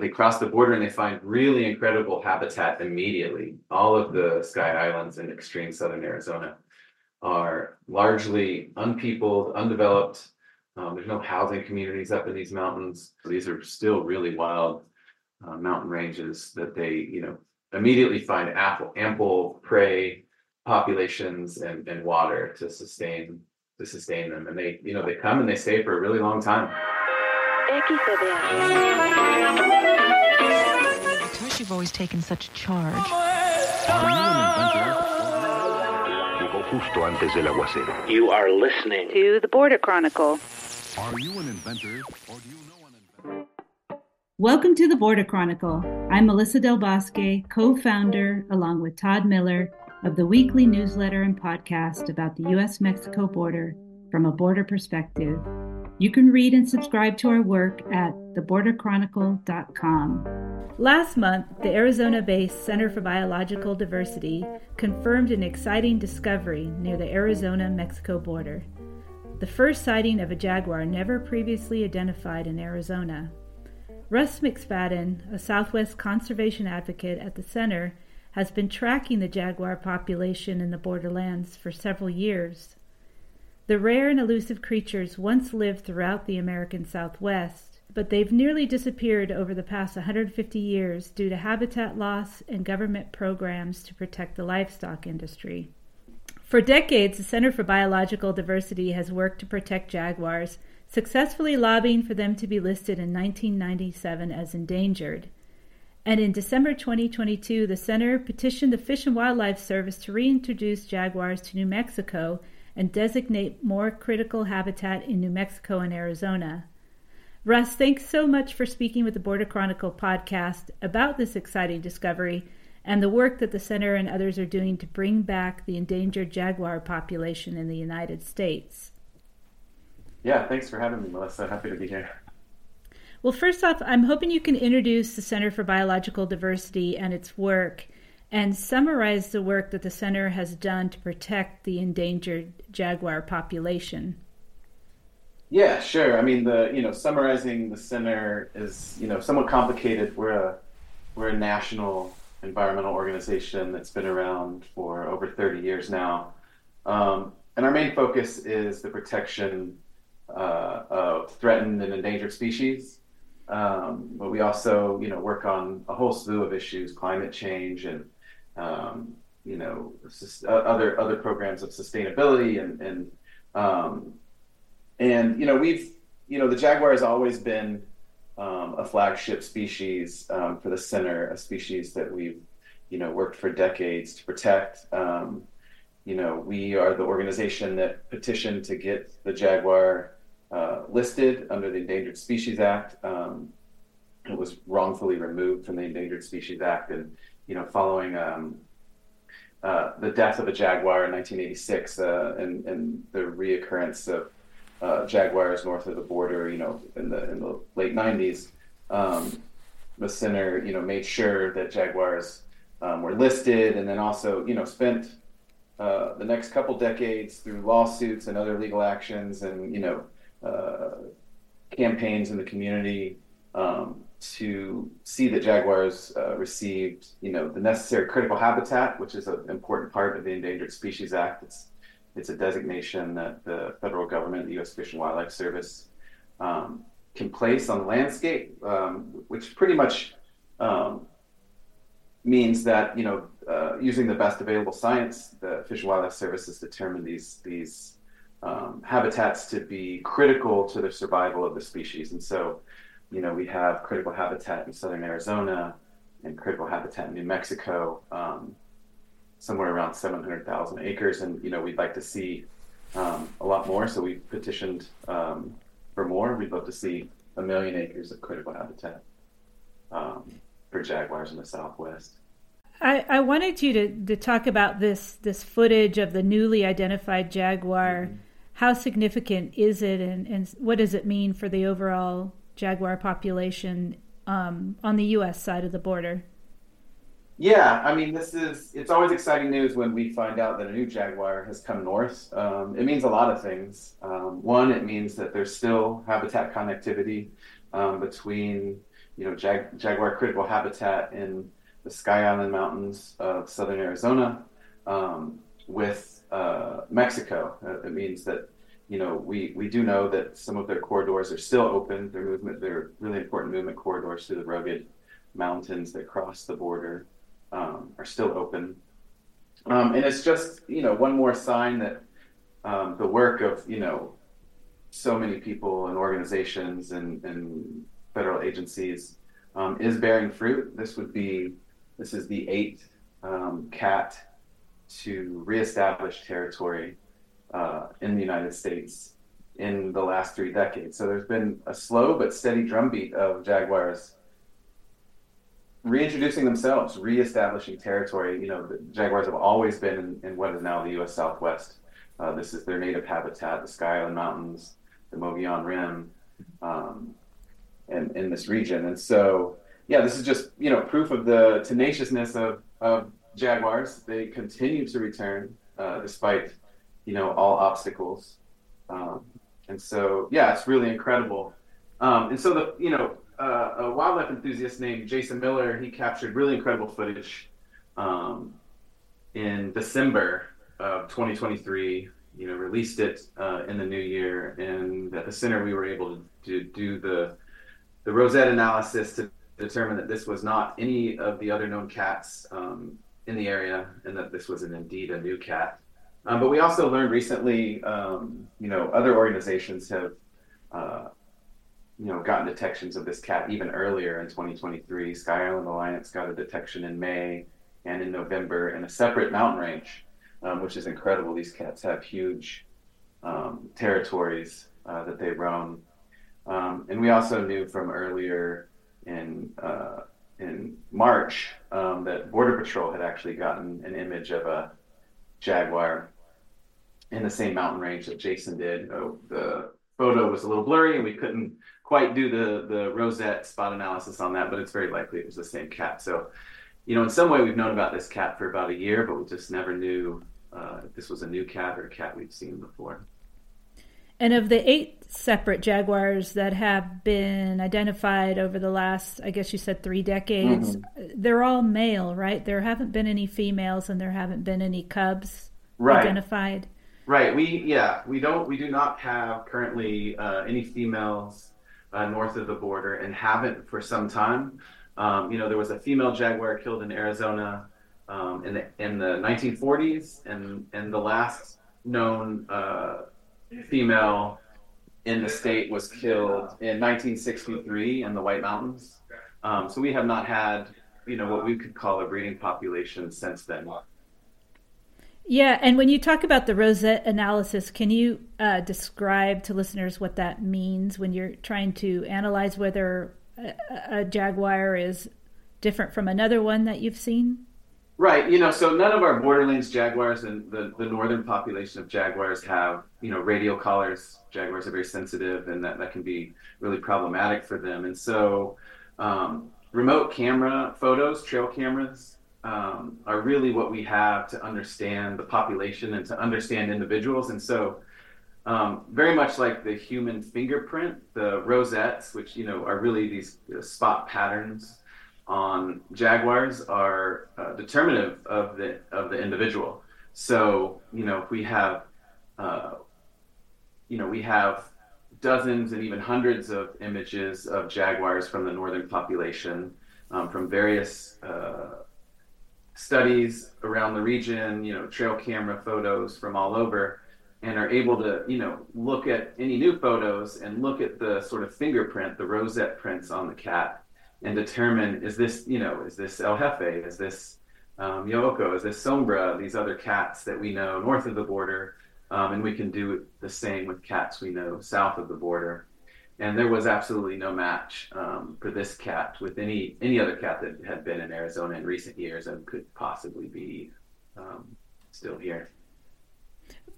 They cross the border and they find really incredible habitat immediately. All of the Sky Islands in extreme southern Arizona are largely unpeopled, undeveloped. Um, there's no housing communities up in these mountains. These are still really wild uh, mountain ranges that they, you know, immediately find ample, ample prey populations and, and water to sustain to sustain them. And they, you know, they come and they stay for a really long time. Because you've always taken such charge. You are listening to the Border Chronicle. Are you an inventor or do you know an inventor? Welcome to the Border Chronicle. I'm Melissa Del Bosque, co founder, along with Todd Miller, of the weekly newsletter and podcast about the U.S. Mexico border from a border perspective. You can read and subscribe to our work at theborderchronicle.com. Last month, the Arizona based Center for Biological Diversity confirmed an exciting discovery near the Arizona Mexico border. The first sighting of a jaguar never previously identified in Arizona. Russ McSpadden, a Southwest conservation advocate at the center, has been tracking the jaguar population in the borderlands for several years. The rare and elusive creatures once lived throughout the American Southwest, but they've nearly disappeared over the past 150 years due to habitat loss and government programs to protect the livestock industry. For decades, the Center for Biological Diversity has worked to protect jaguars, successfully lobbying for them to be listed in 1997 as endangered. And in December 2022, the center petitioned the Fish and Wildlife Service to reintroduce jaguars to New Mexico and designate more critical habitat in New Mexico and Arizona. Russ, thanks so much for speaking with the Border Chronicle podcast about this exciting discovery and the work that the center and others are doing to bring back the endangered jaguar population in the United States. Yeah, thanks for having me, Melissa. Happy to be here. Well, first off, I'm hoping you can introduce the Center for Biological Diversity and its work and summarize the work that the center has done to protect the endangered jaguar population. Yeah, sure. I mean, the you know, summarizing the center is you know somewhat complicated. We're a we're a national environmental organization that's been around for over 30 years now, um, and our main focus is the protection uh, of threatened and endangered species. Um, but we also, you know, work on a whole slew of issues: climate change and um, you know, other other programs of sustainability and and um, and you know we've you know the jaguar has always been um, a flagship species um, for the center, a species that we've you know worked for decades to protect. Um, you know, we are the organization that petitioned to get the jaguar uh, listed under the Endangered Species Act. Um, it was wrongfully removed from the Endangered Species Act, and you know, following um, uh, the death of a jaguar in 1986 uh, and, and the reoccurrence of uh, jaguars north of the border, you know, in the in the late 90s, um, the center, you know, made sure that jaguars um, were listed, and then also, you know, spent uh, the next couple decades through lawsuits and other legal actions, and you know, uh, campaigns in the community um, to see that jaguars uh, received, you know, the necessary critical habitat, which is an important part of the Endangered Species Act. It's it's a designation that the federal government, the U.S. Fish and Wildlife Service, um, can place on the landscape, um, which pretty much um, means that you know, uh, using the best available science, the Fish and Wildlife Service has determined these these um, habitats to be critical to the survival of the species, and so you know, we have critical habitat in southern Arizona and critical habitat in New Mexico, um, somewhere around 700,000 acres. And, you know, we'd like to see um, a lot more. So we petitioned um, for more. We'd love to see a million acres of critical habitat um, for jaguars in the Southwest. I, I wanted you to, to talk about this this footage of the newly identified jaguar. Mm-hmm. How significant is it, and, and what does it mean for the overall jaguar population um, on the U.S. side of the border? Yeah, I mean, this is it's always exciting news when we find out that a new jaguar has come north. Um, it means a lot of things. Um, one, it means that there's still habitat connectivity um, between you know, jag- jaguar critical habitat in the Sky Island Mountains of southern Arizona um, with uh, Mexico. Uh, it means that you know we we do know that some of their corridors are still open. Their movement, they're really important movement corridors through the rugged mountains that cross the border um, are still open. Um, and it's just you know one more sign that um, the work of you know so many people and organizations and, and federal agencies um, is bearing fruit. This would be this is the eighth um, cat to reestablish territory uh, in the United States in the last three decades. So there's been a slow but steady drumbeat of jaguars reintroducing themselves, reestablishing territory. You know, the jaguars have always been in, in what is now the U.S. Southwest. Uh, this is their native habitat, the Sky Mountains, the Mogollon Rim, um, and in this region. And so, yeah, this is just you know proof of the tenaciousness of, of jaguars. They continue to return uh, despite you know all obstacles. Um, and so, yeah, it's really incredible. Um, and so the you know uh, a wildlife enthusiast named Jason Miller, he captured really incredible footage um, in December of 2023. You know, released it uh, in the new year, and at the center we were able to, do the the Rosette analysis to determine that this was not any of the other known cats um, in the area, and that this was an, indeed a new cat. Um, but we also learned recently, um, you know, other organizations have uh, you know, gotten detections of this cat even earlier in 2023. Sky Island Alliance got a detection in May and in November in a separate mountain range, um, which is incredible. These cats have huge um, territories uh, that they roam. Um, and we also knew from earlier in uh, in March um, that Border Patrol had actually gotten an image of a jaguar in the same mountain range that Jason did. Oh, the photo was a little blurry and we couldn't quite do the the rosette spot analysis on that, but it's very likely it was the same cat. So, you know, in some way we've known about this cat for about a year, but we just never knew uh, if this was a new cat or a cat we've seen before. And of the eight separate jaguars that have been identified over the last, I guess you said three decades, mm-hmm. they're all male, right? There haven't been any females and there haven't been any cubs right. identified. Right. We yeah we don't we do not have currently uh, any females uh, north of the border and haven't for some time. Um, you know, there was a female jaguar killed in Arizona um, in the in the 1940s, and and the last known uh, female in the state was killed in 1963 in the White Mountains. Um, so we have not had, you know, what we could call a breeding population since then. Yeah, and when you talk about the Rosette analysis, can you uh, describe to listeners what that means when you're trying to analyze whether a, a, jaguar is different from another one that you've seen? Right. You know, so none of our borderlands jaguars and the, the northern population of jaguars have, you know, radial collars. Jaguars are very sensitive and that, that can be really problematic for them. And so um, remote camera photos, trail cameras, um, are really what we have to understand the population and to understand individuals. And so, um, very much like the human fingerprint, the rosettes, which you know are really these uh, spot patterns on jaguars, are uh, determinative of the of the individual. So you know if we have, uh, you know, we have dozens and even hundreds of images of jaguars from the northern population um, from various uh, studies around the region, you know, trail camera photos from all over, and are able to, you know, look at any new photos and look at the sort of fingerprint, the rosette prints on the cat, and determine is this, you know, is this El Jefe, is this um, Yo'oko, is this Sombra, these other cats that we know north of the border, um, and we can do the same with cats we know south of the border and there was absolutely no match um, for this cat with any any other cat that had been in Arizona in recent years and could possibly be um, still here.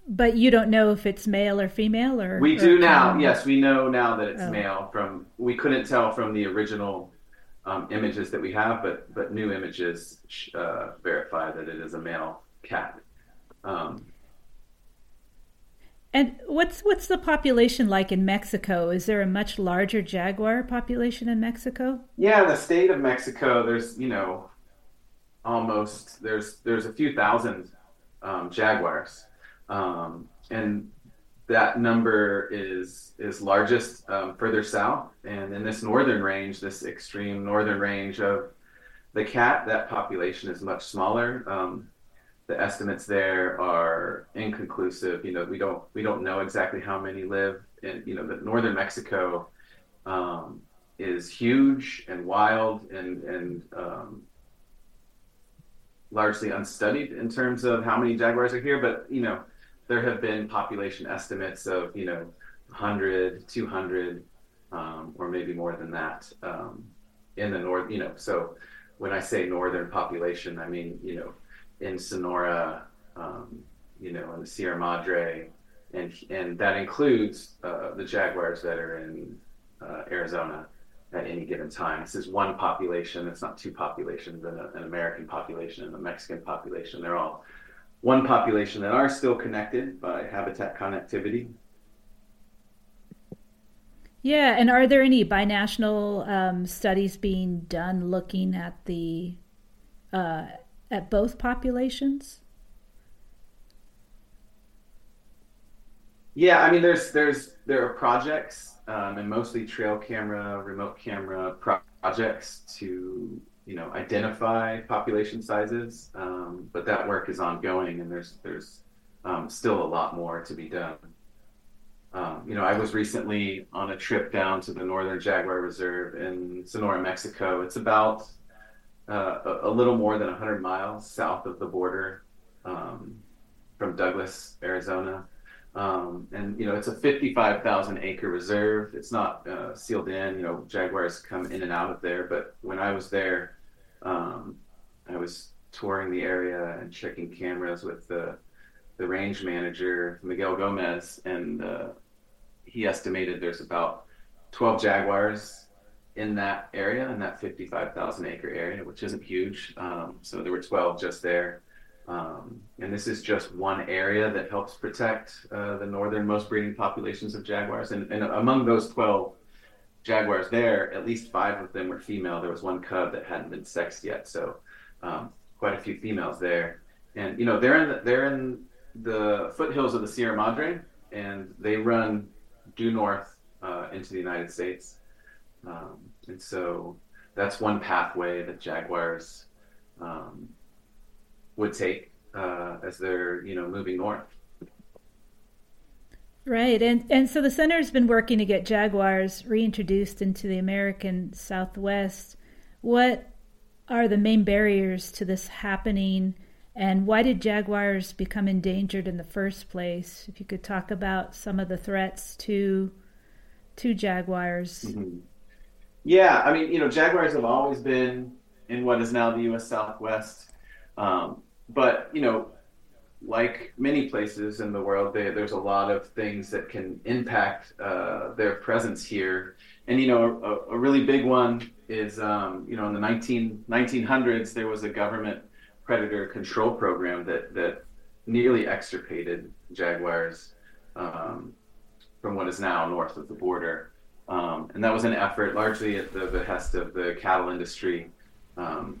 But you don't know if it's male or female, or we do or now. Yes, we know now that it's oh. male. From we couldn't tell from the original um, images that we have, but but new images uh, verify that it is a male cat. Um, And what's what's the population like in Mexico? Is there a much larger jaguar population in Mexico? Yeah, in the state of Mexico, there's you know, almost there's there's a few thousand um, jaguars, um, and that number is is largest um, further south, and in this northern range, this extreme northern range of the cat, that population is much smaller. The estimates there are inconclusive. You know, we don't we don't know exactly how many live in. You know, the northern Mexico um, is huge and wild and and um, largely unstudied in terms of how many jaguars are here. But you know, there have been population estimates of you know 100, 200, um, or maybe more than that um, in the north. You know, so when I say northern population, I mean you know in Sonora, um, you know, in the Sierra Madre, and and that includes uh, the jaguars that are in uh, Arizona at any given time. This is one population. It's not two populations, an, an American population and a Mexican population. They're all one population that are still connected by habitat connectivity. Yeah, and are there any binational um, studies being done looking at the uh, at both populations? Yeah, I mean, there's there's there are projects um, and mostly trail camera, remote camera projects to you know identify population sizes, um, but that work is ongoing, and there's there's um, still a lot more to be done. Um, you know, I was recently on a trip down to the Northern Jaguar Reserve in Sonora, Mexico. It's about uh, a, little more than 100 miles south of the border um, from Douglas, Arizona. Um, and you know it's a 55,000 acre reserve. It's not uh, sealed in. You know jaguars come in and out of there. But when I was there, um, I was touring the area and checking cameras with the the range manager Miguel Gomez, and uh, he estimated there's about 12 jaguars in that area, in that 55,000 acre area, which isn't huge. Um, so there were 12 just there. Um, and this is just one area that helps protect uh, the northernmost breeding populations of jaguars. And, and, among those 12 jaguars there, at least five of them were female. There was one cub that hadn't been sexed yet. So um, quite a few females there. And, you know, they're in the, they're in the foothills of the Sierra Madre and they run due north uh, into the United States. Um, and so that's one pathway that Jaguars um, would take uh, as they're you know moving north. Right, and and so the center has been working to get jaguars reintroduced into the American Southwest. What are the main barriers to this happening, and why did jaguars become endangered in the first place? If you could talk about some of the threats to to jaguars. Mm-hmm. Yeah, I mean, you know, Jaguars have always been in what is now the U.S. Southwest, um, but you know, like many places in the world, they, there's a lot of things that can impact uh, their presence here. And you know, a, a really big one is, um, you know, in the 19, 1900s, there was a government predator control program that that nearly extirpated jaguars um, from what is now north of the border. Um, and that was an effort largely at the behest of the cattle industry um,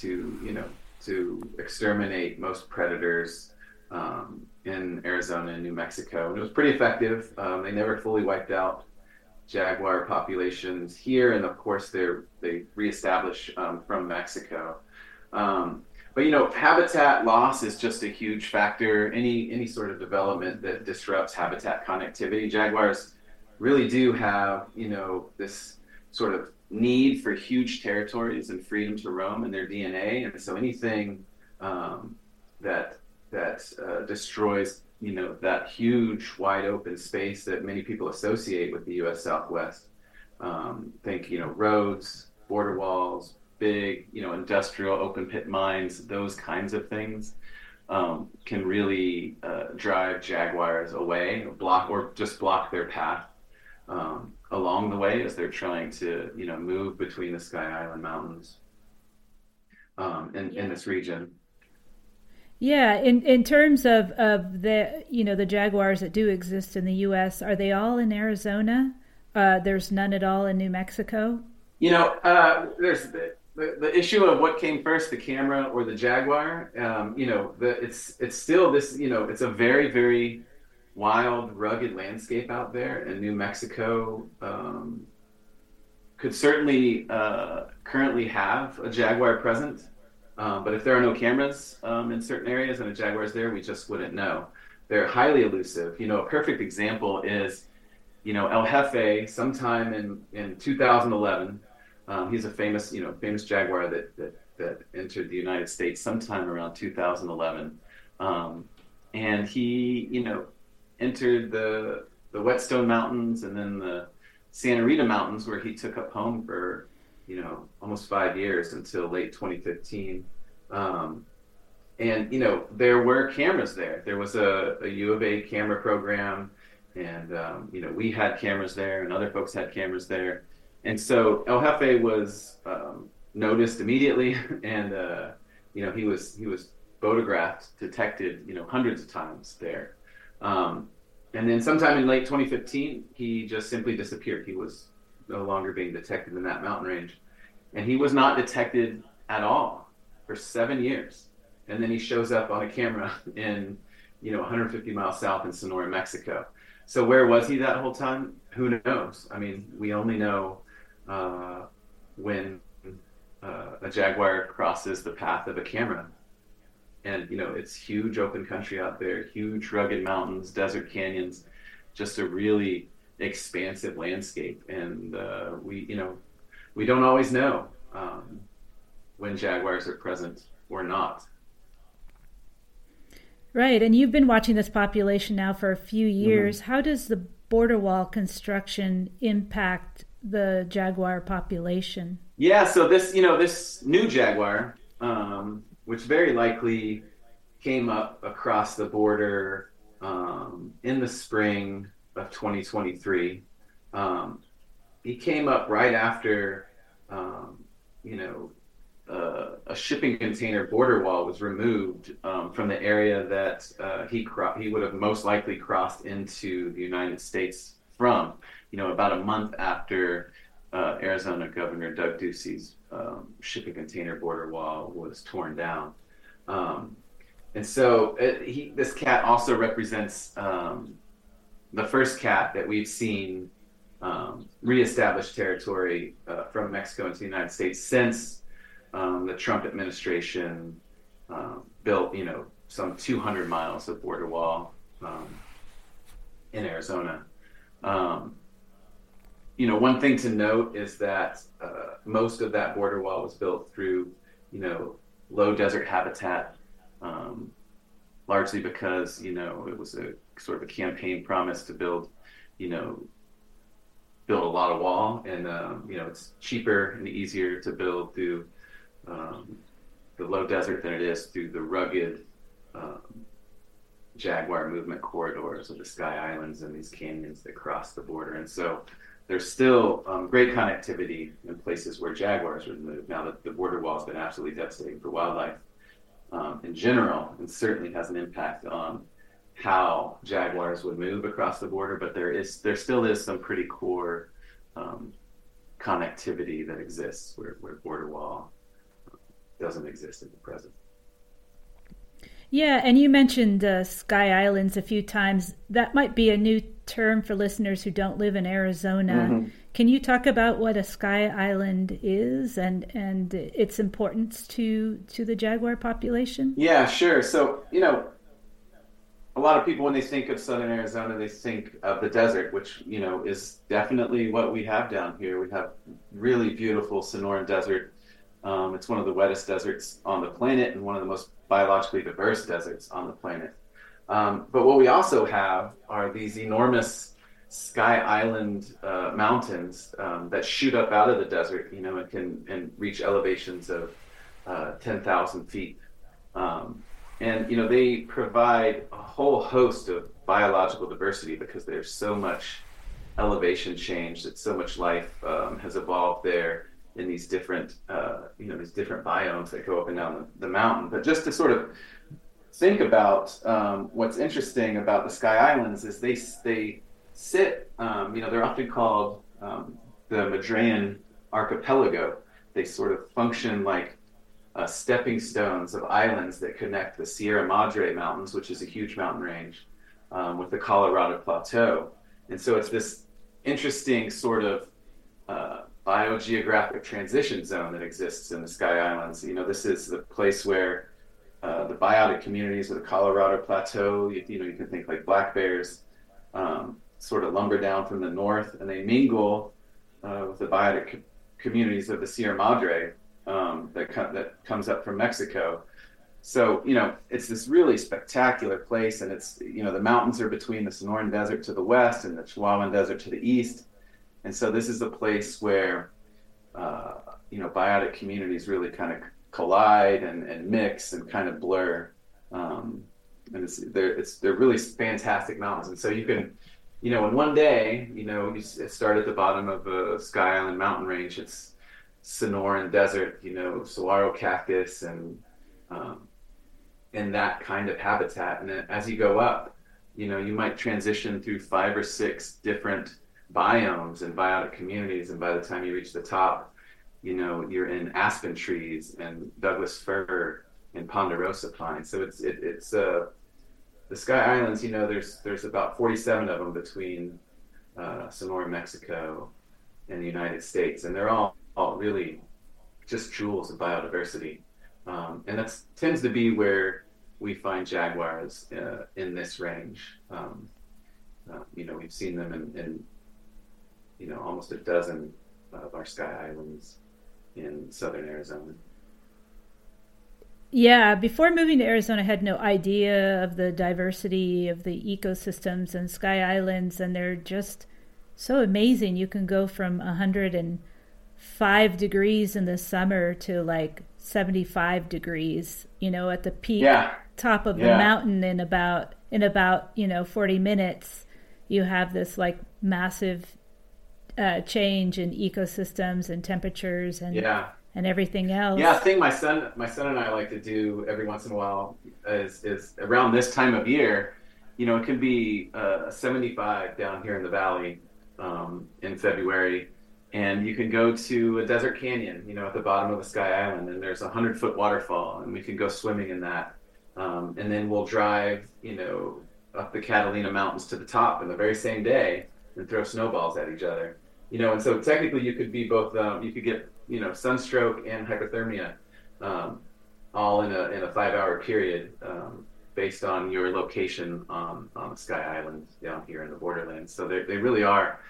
to, you know, to exterminate most predators um, in Arizona and New Mexico. And it was pretty effective. Um, they never fully wiped out jaguar populations here, and of course they they reestablish um, from Mexico. Um, but you know, habitat loss is just a huge factor. Any any sort of development that disrupts habitat connectivity, jaguars really do have, you know, this sort of need for huge territories and freedom to roam in their DNA. And so anything um, that that uh, destroys, you know, that huge wide open space that many people associate with the U.S. Southwest. Um, think, you know, roads, border walls, big, you know, industrial open pit mines, those kinds of things. Um, can really uh, drive jaguars away, block or just block their path um, along the way as they're trying to, you know, move between the Sky Island Mountains um, in, yeah. in this region. Yeah, in in terms of, of the you know the jaguars that do exist in the U.S., are they all in Arizona? Uh, there's none at all in New Mexico. You know, uh, there's the, the, the, issue of what came first, the camera or the jaguar. Um, you know, the, it's it's still this. You know, it's a very very wild, rugged landscape out there, and New Mexico um, could certainly uh, currently have a jaguar present. Um, but if there are no cameras um, in certain areas and a jaguar is there, we just wouldn't know. They're highly elusive. You know, a perfect example is, you know, El Jefe. Sometime in in 2011, um, he's a famous, you know, famous jaguar that that that entered the United States sometime around 2011, um, and he, you know, entered the the Whetstone Mountains and then the Santa Rita Mountains, where he took up home for you know, almost five years until late 2015. Um, and, you know, there were cameras there. There was a, a U of A camera program, and, um, you know, we had cameras there, and other folks had cameras there. And so El Jefe was um, noticed immediately, and, uh, you know, he was, he was photographed, detected, you know, hundreds of times there. Um, and then sometime in late 2015, he just simply disappeared. He was no longer being detected in that mountain range. And he was not detected at all for seven years. And then he shows up on a camera in, you know, 150 miles south in Sonora, Mexico. So where was he that whole time? Who knows? I mean, we only know uh, when uh, a jaguar crosses the path of a camera. And, you know, it's huge open country out there, huge rugged mountains, desert canyons, just a really expansive landscape, and uh, we you know we don't always know um, when jaguars are present or not. Right, and you've been watching this population now for a few mm-hmm. years. Mm-hmm. How does the border wall construction impact the jaguar population? Yeah, so this you know this new jaguar, um, which very likely came up across the border um, in the spring of 2023. Um, he came up right after, um, you know, uh, a shipping container border wall was removed um, from the area that uh, he cro- he would have most likely crossed into the United States from. You know, about a month after uh, Arizona Governor Doug Ducey's um, shipping container border wall was torn down. Um, and so it, he, this cat also represents um, the first cat that we've seen um, reestablish territory uh, from Mexico into the United States since um, the Trump administration um, built, you know, some 200 miles of border wall um, in Arizona. Um, you know, one thing to note is that uh, most of that border wall was built through, you know, low desert habitat, um, largely because you know it was a sort of a campaign promise to build, you know, build a lot of wall, and um, you know it's cheaper and easier to build through um, the low desert than it is through the rugged um, jaguar movement corridors of the Sky Islands and these canyons that cross the border. And so there's still um, great connectivity in places where jaguars are moved. Now that the border wall has been absolutely devastating for wildlife um, in general, and certainly has an impact on how jaguars would move across the border, but there is there still is some pretty core um, connectivity that exists where, where border wall doesn't exist in the present. Yeah, and you mentioned uh, Sky Islands a few times. That might be a new term for listeners who don't live in Arizona. Mm-hmm. Can you talk about what a Sky Island is and and its importance to to the jaguar population? Yeah, sure. So you know, a lot of people when they think of southern Arizona, they think of the desert, which you know is definitely what we have down here. We have really beautiful Sonoran Desert. Um, it's one of the wettest deserts on the planet and one of the most biologically diverse deserts on the planet. Um, but what we also have are these enormous Sky Island uh, mountains um, that shoot up out of the desert, you know, and can and reach elevations of uh, 10,000 feet. Um, and you know they provide a whole host of biological diversity because there's so much elevation change that so much life um, has evolved there in these different uh, you know these different biomes that go up and down the, the, mountain but just to sort of think about um, what's interesting about the Sky Islands is they they sit. Um, you know, they're often called um, the Madrean archipelago. They sort of function like uh, stepping stones of islands that connect the Sierra Madre Mountains, which is a huge mountain range, um, with the Colorado Plateau. And so it's this interesting sort of uh, biogeographic transition zone that exists in the Sky Islands. You know, this is the place where uh, the biotic communities of the Colorado Plateau, you, you know, you can think like black bears, um, sort of lumber down from the north, and they mingle uh, with the biotic co- communities of the Sierra Madre um, that co- that comes up from Mexico. So you know, it's this really spectacular place, and it's you know the mountains are between the Sonoran Desert to the west and the Chihuahuan Desert to the east, and so this is a place where uh, you know biotic communities really kind of collide and, and mix and kind of blur. Um, and it's they're it's they're really fantastic mountains, and so you can you know, in one day, you know, you start at the bottom of a Sky Island mountain range. It's Sonoran Desert, you know, saguaro cactus and um, in that kind of habitat. And as you go up, you know, you might transition through five or six different biomes and biotic communities. And by the time you reach the top, you know, you're in aspen trees and Douglas fir and ponderosa pine. So it's it, it's uh, the Sky Islands, you know, there's there's about 47 of them between uh, Sonora, Mexico, and the United States, and they're all, all really just jewels of biodiversity. Um, and that tends to be where we find jaguars uh, in this range. Um, uh, you know, we've seen them in, in, you know almost a dozen of our Sky Islands in southern Arizona. Yeah, before moving to Arizona, I had no idea of the diversity of the ecosystems and Sky Islands, and they're just so amazing. You can go from 105 degrees in the summer to like 75 degrees, you know, at the peak yeah. top of yeah. the mountain in about in about, you know, 40 minutes. You have this like massive uh, change in ecosystems and temperatures and yeah and everything else. Yeah, thing my son, my son and I like to do every once in a while is is around this time of year. You know, it can be uh, 75 down here in the valley um, in February, and you can go to a desert canyon. You know, at the bottom of the Sky Island, and there's a hundred foot waterfall, and we can go swimming in that. Um, and then we'll drive, you know, up the Catalina Mountains to the top in the very same day and throw snowballs at each other. You know, and so technically you could be both. Um, you could get you know sunstroke and hypothermia um, all in a in a five hour period um, based on your location on on the Sky Island down here in the borderlands. So they they really are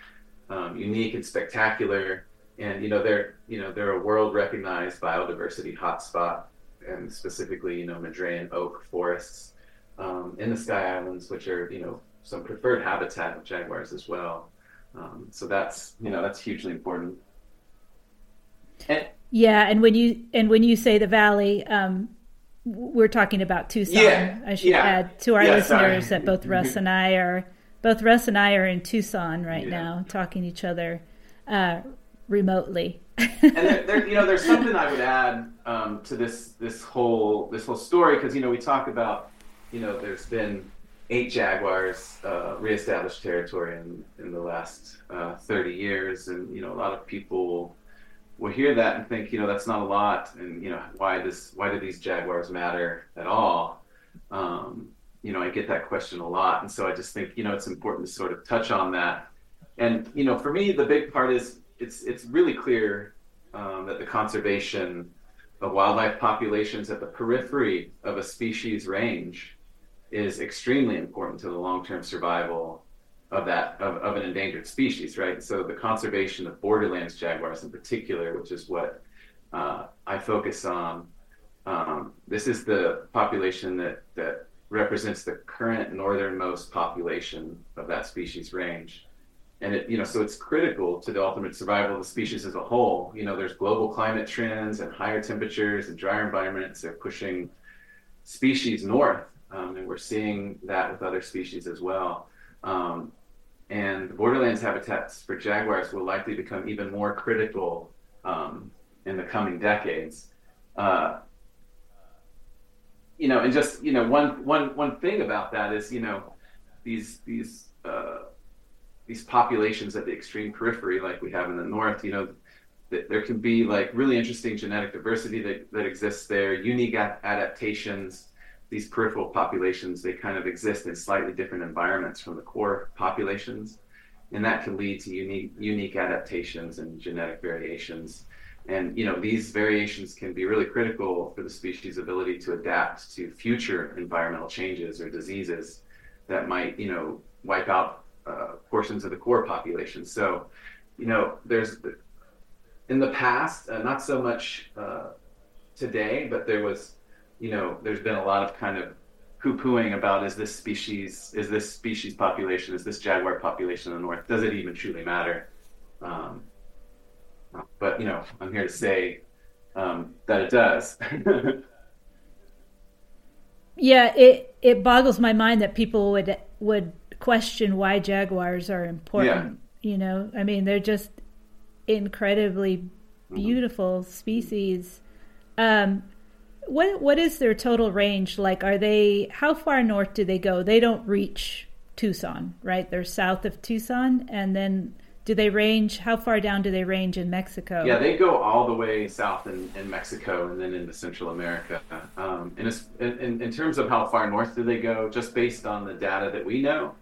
um, unique and spectacular, and you know they're you know they're a world recognized biodiversity hotspot, and specifically you know Madrean oak forests um, in the Sky Islands, which are you know some preferred habitat of jaguars as well. Um, so that's you know that's hugely important. And, yeah, and when you and when you say the valley, um, we're talking about Tucson. Yeah, I should yeah. add to our yeah, listeners sorry. that both Russ and I are both Russ and I are in Tucson right now, talking to each other uh, remotely. and there, there, you know, there's something I would add um, to this this whole this whole story because you know we talk about you know there's been eight jaguars uh, reestablished territory in in the last uh, 30 years, and you know a lot of people will hear that and think you know that's not a lot, and you know why does why do these jaguars matter at all? Um, you know I get that question a lot, and so I just think you know it's important to sort of touch on that. And you know for me the big part is it's it's really clear um, that the conservation of wildlife populations at the periphery of a species range is extremely important to the long-term survival of that of, of an endangered species, right? So the conservation of borderlands jaguars in particular, which is what uh, I focus on, um, this is the population that that represents the current northernmost population of that species range and it you know so it's critical to the ultimate survival of the species as a whole you know there's global climate trends and higher temperatures and drier environments they're pushing species north um, and we're seeing that with other species as well um, and the borderlands habitats for jaguars will likely become even more critical um, in the coming decades uh, you know, and just you know, one one one thing about that is you know, these these uh, these populations at the extreme periphery, like we have in the north, you know, th- there can be like really interesting genetic diversity that, that exists there, unique a- adaptations. These peripheral populations, they kind of exist in slightly different environments from the core populations. And that can lead to unique, unique adaptations and genetic variations. And you know these variations can be really critical for the species' ability to adapt to future environmental changes or diseases that might you know wipe out uh, portions of the core population. So, you know, there's in the past, uh, not so much uh, today, but there was, you know, there's been a lot of kind of poo-pooing about is this species, is this species population, is this jaguar population in the north, does it even truly matter? Um, but you know, I'm here to say um, that it does. yeah, it it boggles my mind that people would would question why jaguars are important. Yeah. You know, I mean, they're just incredibly mm-hmm. beautiful mm-hmm. species. Um, what what is their total range like? Are they how far north do they go? They don't reach Tucson, right? They're south of Tucson, and then do they range? How far down do they range in Mexico? Yeah, they go all the way south in, in Mexico and then into Central America. Um, and in, in terms of how far north do they go, just based on the data that we know,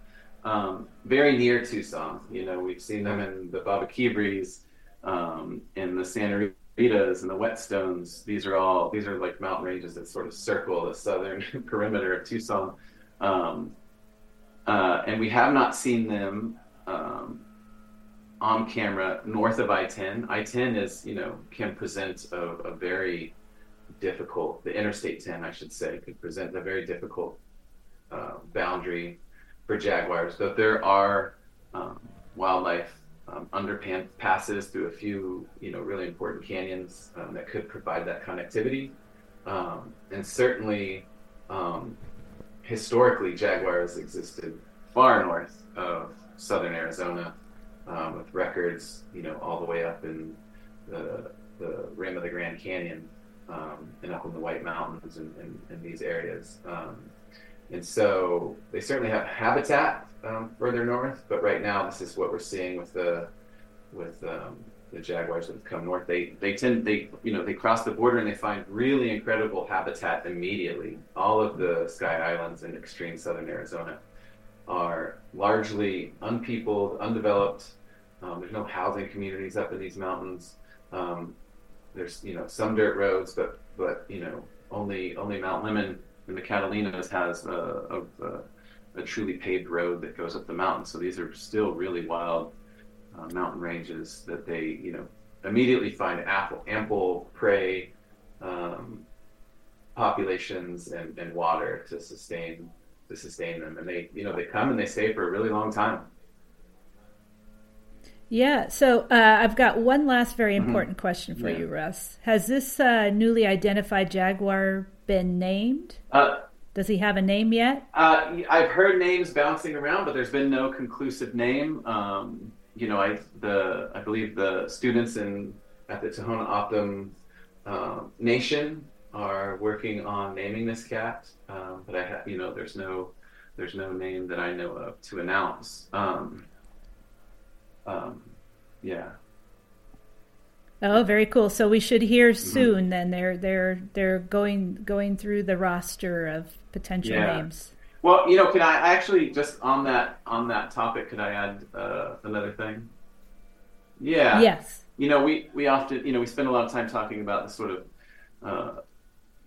um, very near Tucson. You know, we've seen them in the Baboquivaris, um, in the Santa Ritas, and the Whetstones. These are all these are like mountain ranges that sort of circle the southern perimeter of Tucson. Um, uh, and we have not seen them um, on camera north of I-10. I-10 is, you know, can present a, a very difficult, the Interstate 10, I should say, could present a very difficult uh, boundary for jaguars, but there are um, wildlife um, underpasses through a few, you know, really important canyons um, that could provide that connectivity. Um, and certainly, um, historically, jaguars existed far north of southern Arizona, um, with records, you know, all the way up in the the rim of the Grand Canyon and up in the White Mountains and, in these areas. And so they certainly have habitat um, further north, but right now this is what we're seeing with the with um, the jaguars that have come north. They they tend they you know they cross the border and they find really incredible habitat immediately. All of the Sky Islands in extreme southern Arizona are largely unpeopled, undeveloped. Um, there's no housing communities up in these mountains. Um, there's you know some dirt roads, but but you know only only Mount Lemmon and the Catalinas has a, a, a, truly paved road that goes up the mountain. So these are still really wild uh, mountain ranges that they, you know, immediately find ample, ample prey um, populations and, and water to sustain to sustain them. And they, you know, they come and they stay for a really long time. Yeah. So uh, I've got one last very mm-hmm. important mm-hmm. question for yeah. you, Russ. Has this uh, newly identified jaguar been named? Uh, Does he have a name yet? Uh, I've heard names bouncing around, but there's been no conclusive name. Um, you know, I the I believe the students in at the Tohono O'odham uh, Nation are working on naming this cat, um, but I you know there's no there's no name that I know of to announce. Um, um, yeah. Oh, very cool. So we should hear mm-hmm. soon. Mm-hmm. Then they're they're they're going going through the roster of potential yeah. names. Well, you know, can I actually just on that on that topic? Could I add uh, another thing? Yeah. Yes. You know, we we often you know we spend a lot of time talking about the sort of uh,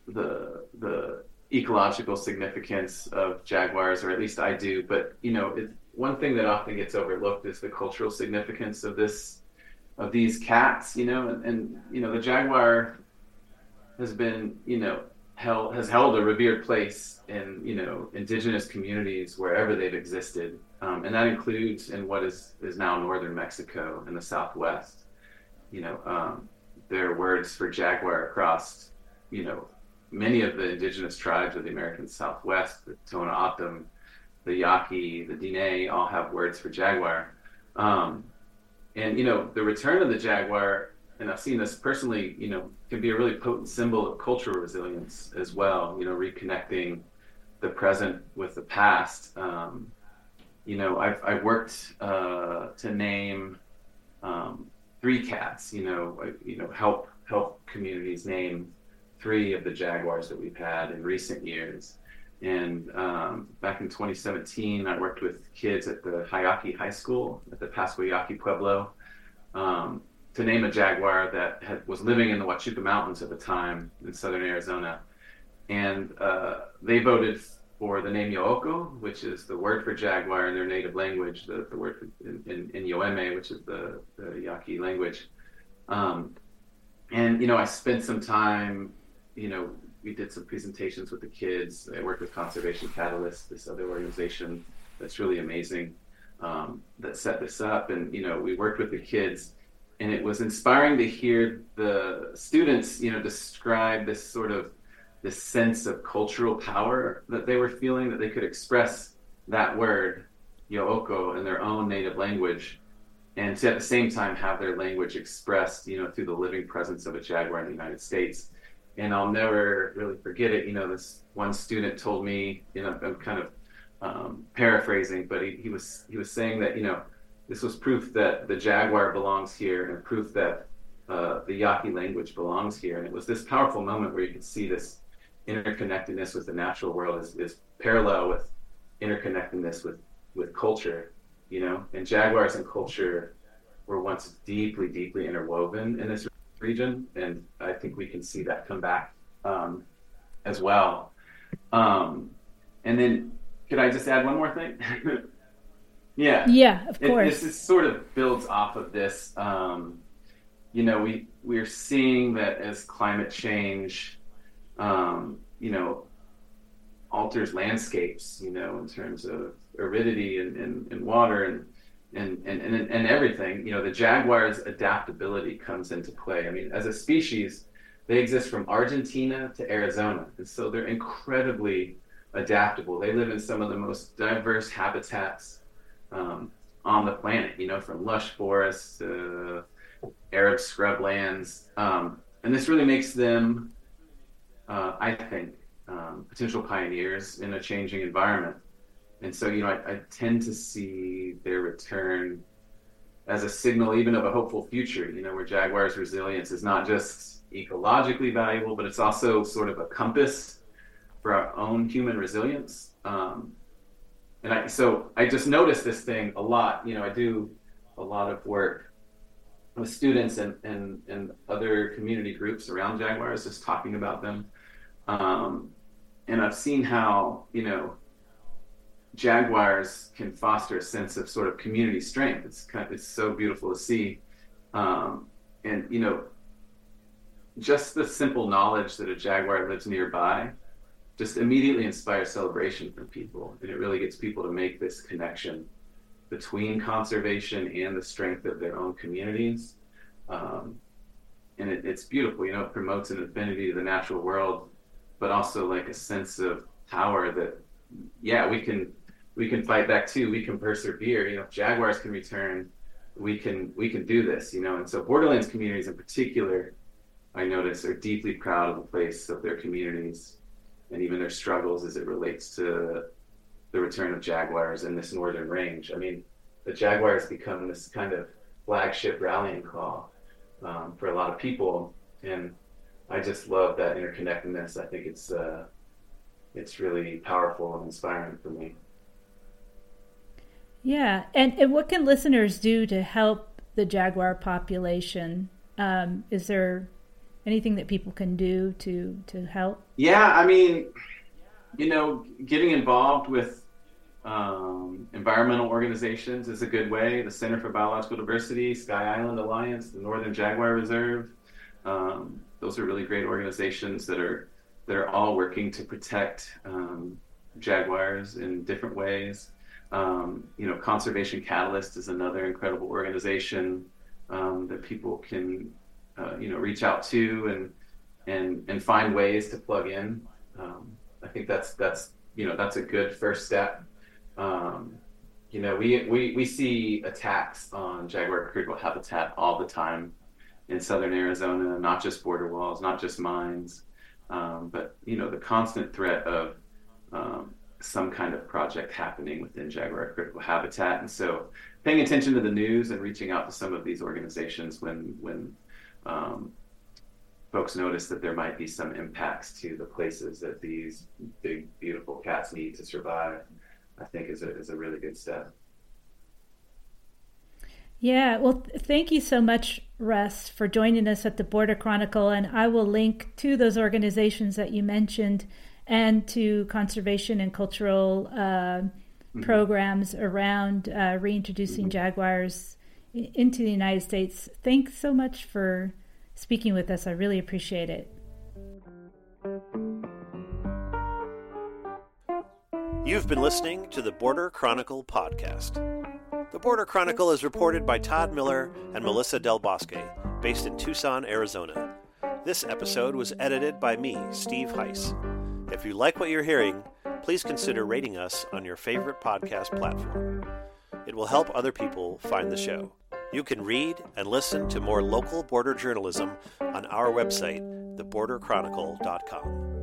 the the ecological significance of jaguars, or at least I do. But you know, it, one thing that often gets overlooked is the cultural significance of this of these cats, you know, and, and you know the jaguar has been, you know, held has held a revered place in you know indigenous communities wherever they've existed, um, and that includes in what is is now northern Mexico in the southwest. You know, um, there are words for jaguar across, you know, many of the indigenous tribes of the American Southwest, the O'odham, the Yaqui, the Diné, all have words for jaguar. Um, and you know, the return of the jaguar and I've seen this personally, you know, can be a really potent symbol of cultural resilience as well. You know, reconnecting the present with the past. Um, you know, I've, I've worked uh, to name um, three cats. You know, you know, help help communities name three of the jaguars that we've had in recent years. And um, back in 2017, I worked with kids at the Hiaki High School at the Pascua Yaqui Pueblo um, to name a jaguar that had, was living in the Huachuca Mountains at the time in southern Arizona. And uh, they voted for the name Yo'oko, which is the word for jaguar in their native language, the, the word in, in, in Yoeme, which is the, the Yaqui language. Um, and, you know, I spent some time, you know, we did some presentations with the kids. I worked with Conservation Catalyst, this other organization that's really amazing um, that set this up. And, you know, we worked with the kids and it was inspiring to hear the students, you know, describe this sort of this sense of cultural power that they were feeling that they could express that word yo'oko in their own native language and to at the same time have their language expressed you know through the living presence of a jaguar in the united states and i'll never really forget it. You know this one student told me you know i'm kind of um, paraphrasing but he, he was he was saying that you know this was proof that the jaguar belongs here and proof that uh, the yaqui language belongs here. And it was this powerful moment where you could see this interconnectedness with the natural world is, is parallel with interconnectedness with, with culture, you know, and jaguars and culture were once deeply, deeply interwoven in this region. And I think we can see that come back um, as well. Um, and then could I just add one more thing? yeah. Yeah, of course. It, this is sort of builds off of this. Um, you know, we, we're seeing that as climate change um, you know, alters landscapes, you know, in terms of aridity and, and, and water and, and, and, and, and everything, you know, the jaguar's adaptability comes into play. I mean, as a species, they exist from Argentina to Arizona. And so they're incredibly adaptable. They live in some of the most diverse habitats um, on the planet, you know, from lush forests to arid scrublands. Um, and this really makes them uh, I think, um, potential pioneers in a changing environment. And so, you know, I, I, tend to see their return as a signal, even of a hopeful future, you know, where Jaguar's resilience is not just ecologically valuable, but it's also sort of a compass for our own human resilience. Um, and I, so I just noticed this thing a lot. You know, I do a lot of work with students and, and, and other community groups around Jaguars, just talking about them. Um, and I've seen how, you know, Jaguars can foster a sense of sort of community strength. It's kind of, it's so beautiful to see. Um, and, you know, just the simple knowledge that a Jaguar lives nearby just immediately inspires celebration from people. And it really gets people to make this connection between conservation and the strength of their own communities. Um, and it, it's beautiful, you know, it promotes an affinity to the natural world but also like a sense of power that yeah we can we can fight back too. We can persevere. You know jaguars can return we can we can do this you know? And so borderlands communities in particular i notice are deeply proud of the place of their communities and even their struggles as it relates to the return of jaguars in this northern range. I mean the jaguar has become this kind of flagship rallying call um, for a lot of people. And I just love that interconnectedness. I think it's uh, it's really powerful and inspiring for me. Yeah, and, and what can listeners do to help the jaguar population? Um, is there anything that people can do to to help? Yeah, I mean, you know, getting involved with um, environmental organizations is a good way. The Center for Biological Diversity, Sky Island Alliance, the Northern Jaguar Reserve. Um, those are really great organizations that are that are all working to protect um, jaguars in different ways. Um, you know, Conservation Catalyst is another incredible organization um, that people can uh, you know reach out to and and and find ways to plug in. Um, I think that's that's you know that's a good first step. Um, you know, we, we we see attacks on jaguar critical habitat all the time in southern Arizona, not just border walls, not just mines, um, but you know the constant threat of um, some kind of project happening within jaguar critical habitat. And so, paying attention to the news and reaching out to some of these organizations when when um, folks notice that there might be some impacts to the places that these big, beautiful cats need to survive, I think is a is a really good step. Yeah, well, thank you so much, Russ, for joining us at the Border Chronicle. And I will link to those organizations that you mentioned and to conservation and cultural uh, mm-hmm. programs around uh, reintroducing mm-hmm. jaguars into the United States. Thanks so much for speaking with us. I really appreciate it. You've been listening to the Border Chronicle podcast. The Border Chronicle is reported by Todd Miller and Melissa Del Bosque, based in Tucson, Arizona. This episode was edited by me, Steve Heiss. If you like what you're hearing, please consider rating us on your favorite podcast platform. It will help other people find the show. You can read and listen to more local border journalism on our website, theborderchronicle.com.